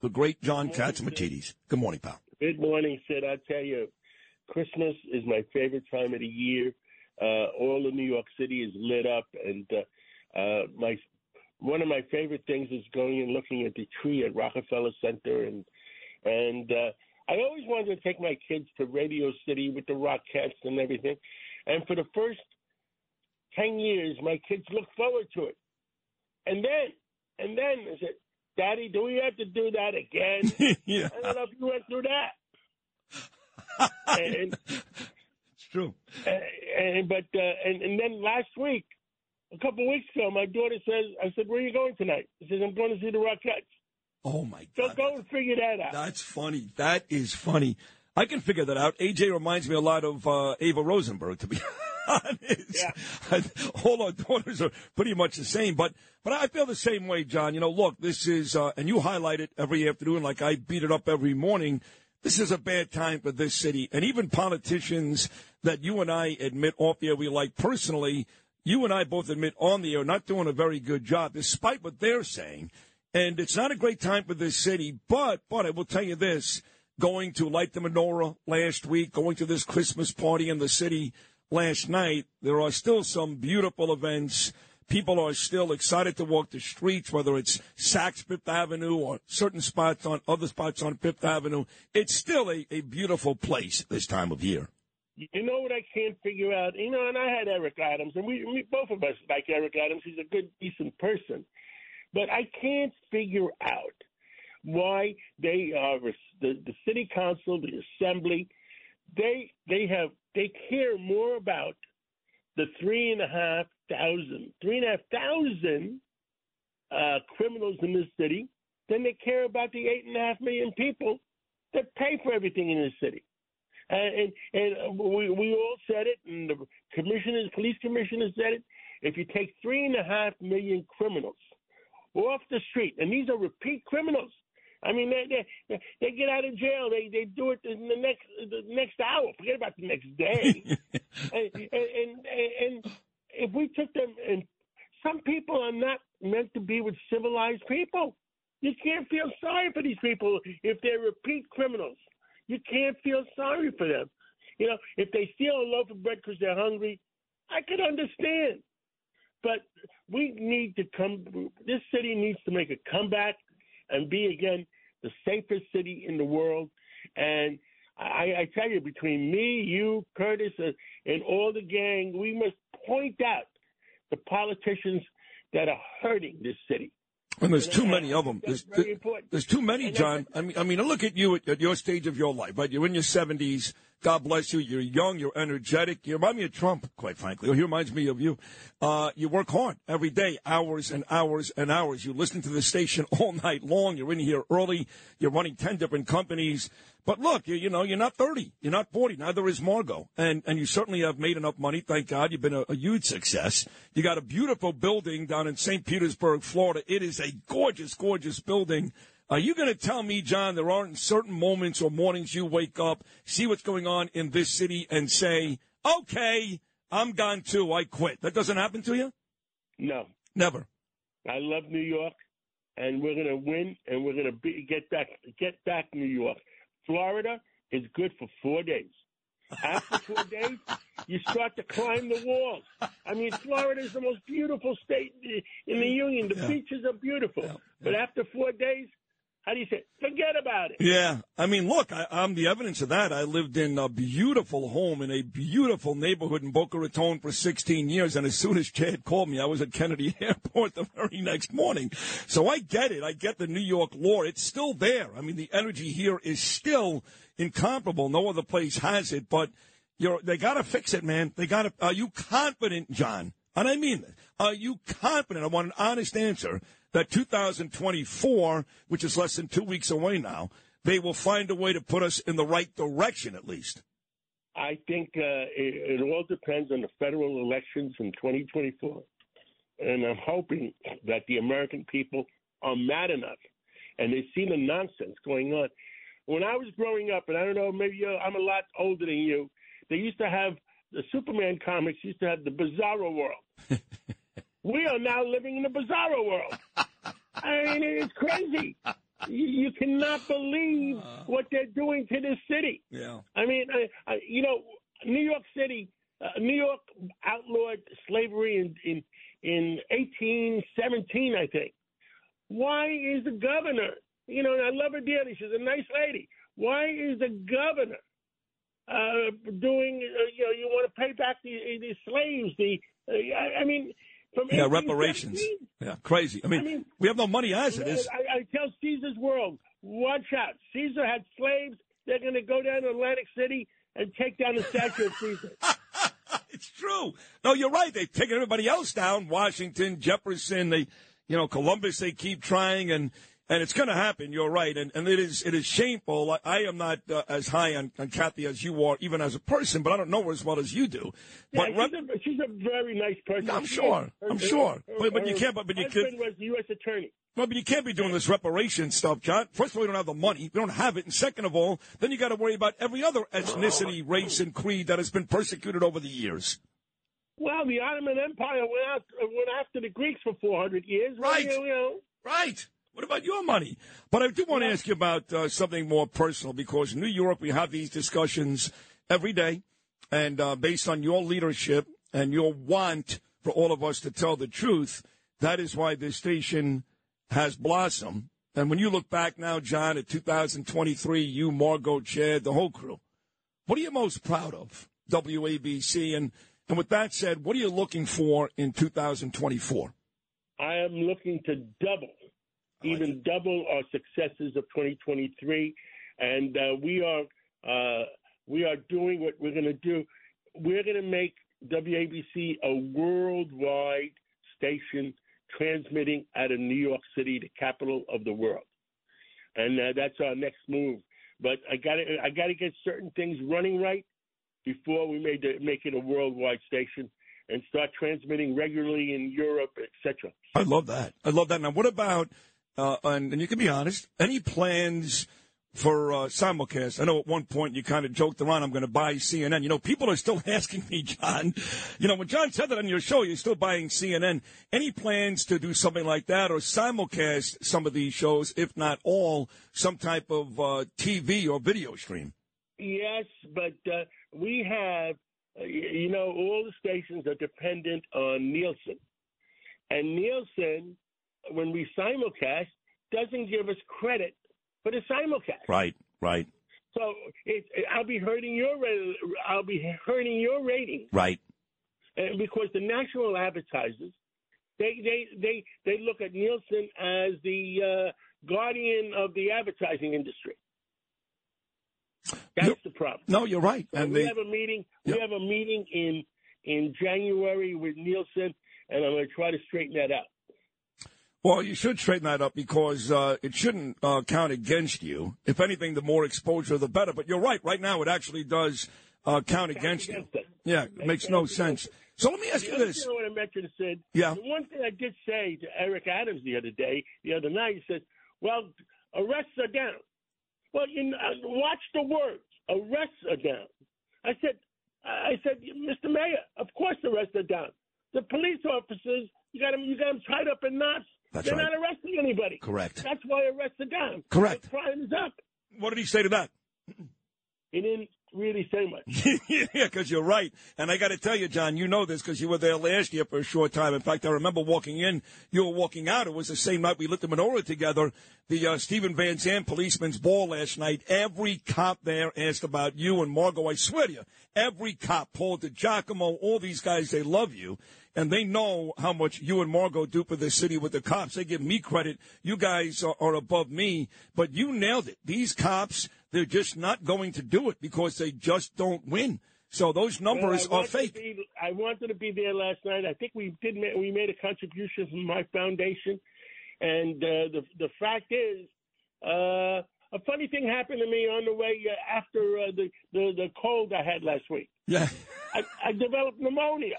the great John Catsimatidis. Good morning, pal. Good morning, Sid. I tell you, Christmas is my favorite time of the year. Uh, all of New York City is lit up, and uh, uh, my one of my favorite things is going and looking at the tree at Rockefeller Center, and and uh, I always wanted to take my kids to Radio City with the Rockettes and everything, and for the first ten years, my kids looked forward to it, and then and then I said, Daddy, do we have to do that again? yeah. I don't know if you went through that. and, it's true. And, and but uh, and and then last week, a couple weeks ago, my daughter says, "I said, where are you going tonight?" She says, "I'm going to see the Rockettes." Oh my God! So go and figure that out. That's funny. That is funny. I can figure that out. AJ reminds me a lot of uh, Ava Rosenberg, to be honest. Yeah. All our daughters are pretty much the same, but but I feel the same way, John. You know, look, this is, uh, and you highlight it every afternoon, like I beat it up every morning. This is a bad time for this city, and even politicians that you and I admit off the air we like personally. You and I both admit on the air not doing a very good job, despite what they're saying. And it's not a great time for this city, but but I will tell you this going to light the menorah last week, going to this Christmas party in the city last night. There are still some beautiful events. People are still excited to walk the streets, whether it's Saks Fifth Avenue or certain spots on other spots on Fifth Avenue. It's still a, a beautiful place this time of year. You know what I can't figure out? You know, and I had Eric Adams, and we, we both of us like Eric Adams. He's a good, decent person. But I can't figure out why they uh, are the, the city council, the assembly, they they have they care more about the three and a half thousand, three and a half thousand uh, criminals in this city than they care about the eight and a half million people that pay for everything in this city. And, and, and we, we all said it, and the commissioners, police commissioners said it. If you take three and a half million criminals off the street, and these are repeat criminals, I mean, they, they they get out of jail. They they do it in the next the next hour. Forget about the next day. and, and, and and if we took them, and some people are not meant to be with civilized people. You can't feel sorry for these people if they're repeat criminals. You can't feel sorry for them. You know, if they steal a loaf of bread because they're hungry, I could understand. But we need to come. This city needs to make a comeback and be again the safest city in the world. And I, I tell you, between me, you, Curtis, and, and all the gang, we must point out the politicians that are hurting this city. And there's too many of them. There's, there's too many, John. I mean, I mean, look at you at, at your stage of your life, right? You're in your 70s. God bless you. You're young. You're energetic. You remind me of Trump, quite frankly. He reminds me of you. Uh, you work hard every day, hours and hours and hours. You listen to the station all night long. You're in here early. You're running 10 different companies. But look, you, you know, you're not 30. You're not 40. Neither is Margot. And, and you certainly have made enough money. Thank God. You've been a, a huge success. You got a beautiful building down in St. Petersburg, Florida. It is a gorgeous, gorgeous building. Are you going to tell me, John, there aren't certain moments or mornings you wake up, see what's going on in this city, and say, okay, I'm gone too. I quit. That doesn't happen to you? No. Never. I love New York, and we're going to win, and we're going to get back, get back New York. Florida is good for four days. After four days, you start to climb the walls. I mean, Florida is the most beautiful state in the union. The yeah. beaches are beautiful. Yeah. But after four days, how do you say? Forget about it. Yeah, I mean, look, I, am the evidence of that. I lived in a beautiful home in a beautiful neighborhood in Boca Raton for 16 years, and as soon as Chad called me, I was at Kennedy Airport the very next morning. So I get it. I get the New York law. It's still there. I mean, the energy here is still incomparable. No other place has it, but you're, they got to fix it, man. They got to. Are you confident, John? And I mean, are you confident? I want an honest answer that 2024, which is less than two weeks away now, they will find a way to put us in the right direction at least? I think uh, it, it all depends on the federal elections in 2024. And I'm hoping that the American people are mad enough and they see the nonsense going on. When I was growing up, and I don't know, maybe I'm a lot older than you, they used to have the Superman comics used to have the Bizarro world. we are now living in a Bizarro world. I mean, it's crazy. You, you cannot believe uh. what they're doing to this city. Yeah. I mean, I, I, you know, New York City, uh, New York outlawed slavery in, in in 1817, I think. Why is the governor? You know, and I love her dearly. She's a nice lady. Why is the governor uh, doing? Uh, you know, you want to pay back the, the slaves? The uh, I, I mean, from yeah, reparations. Yeah, crazy. I mean, I mean, we have no money as it is. I, I tell Caesar's World, watch out. Caesar had slaves. They're going to go down to Atlantic City and take down the statue of Caesar. it's true. No, you're right. They've taken everybody else down. Washington, Jefferson, they, you know, Columbus. They keep trying, and and it's going to happen. You're right, and and it is it is shameful. I, I am not uh, as high on, on Kathy as you are, even as a person, but I don't know her as well as you do. Yeah, but she's, a, she's a very nice person. I'm sure. Her, I'm sure. Her, but, but you can't. But, but you husband was U.S. attorney. Well, but you can't be doing this reparation stuff, John. First of all, we don't have the money. We don't have it. And second of all, then you got to worry about every other ethnicity, race, and creed that has been persecuted over the years. Well, the Ottoman Empire went, out, went after the Greeks for 400 years. Right. you know. Right. What about your money? But I do want to ask you about uh, something more personal because in New York we have these discussions every day, and uh, based on your leadership and your want for all of us to tell the truth, that is why this station has blossomed. And when you look back now, John, at 2023, you, Margot, Chad, the whole crew, what are you most proud of? WABC. And, and with that said, what are you looking for in 2024? I am looking to double even double our successes of 2023. And uh, we are uh, we are doing what we're going to do. We're going to make WABC a worldwide station transmitting out of New York City, the capital of the world, and uh, that's our next move. But I got to I got to get certain things running right before we made the, make it a worldwide station and start transmitting regularly in Europe, etc. I love that. I love that. Now, what about uh, and, and, you can be honest, any plans for uh, simulcast? I know at one point you kind of joked around, I'm going to buy CNN. You know, people are still asking me, John, you know, when John said that on your show, you're still buying CNN. Any plans to do something like that or simulcast some of these shows, if not all, some type of uh, TV or video stream? Yes, but uh, we have, uh, you know, all the stations are dependent on Nielsen. And Nielsen when we simulcast doesn't give us credit for the simulcast. Right, right. So it, I'll be hurting your I'll be hurting your rating. Right. And because the national advertisers, they they they they look at Nielsen as the uh, guardian of the advertising industry. That's you're, the problem. No, you're right. So and we they, have a meeting. We have a meeting in in January with Nielsen, and I'm going to try to straighten that out. Well, you should straighten that up because uh, it shouldn't uh, count against you. If anything, the more exposure, the better. But you're right. Right now, it actually does uh, count against, against you. It. Yeah, it makes no sense. So let me ask the you this. You know what I mentioned, Sid? Yeah. The one thing I did say to Eric Adams the other day, the other night, he said, well, arrests are down. Well, you know, watch the words. Arrests are down. I said, I said, Mr. Mayor, of course the arrests are down. The police officers, you got them, you got them tied up in knots that's They're right. not arresting anybody. Correct. That's why arrests are down. Correct. The crime is up. What did he say to that? He didn't really say much. yeah, because you're right. And I got to tell you, John, you know this because you were there last year for a short time. In fact, I remember walking in, you were walking out. It was the same night we lit the menorah together. The uh, Steven Van Zandt policeman's ball last night. Every cop there asked about you and Margot. I swear to you, every cop, Paul DiGiacomo, all these guys, they love you and they know how much you and Margot do for the city with the cops. They give me credit. You guys are, are above me, but you nailed it. These cops, they're just not going to do it because they just don't win. So those numbers well, are fake. Be, I wanted to be there last night. I think we did. We made a contribution from my foundation, And uh, the the fact is, uh, a funny thing happened to me on the way uh, after uh, the, the the cold I had last week. Yeah. I, I developed pneumonia.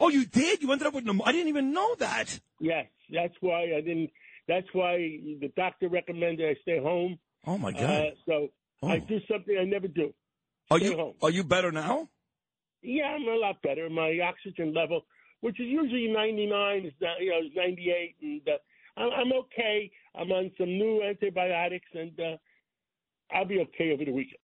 Oh, you did? You ended up with pneumonia? I didn't even know that. Yes, that's why I didn't. That's why the doctor recommended I stay home. Oh my God! Uh, so Oh. I do something I never do. are you home. are you better now? Yeah, I'm a lot better. My oxygen level, which is usually 99, is not- you know is 98, and uh, I'm, I'm okay. I'm on some new antibiotics, and uh, I'll be okay over the weekend.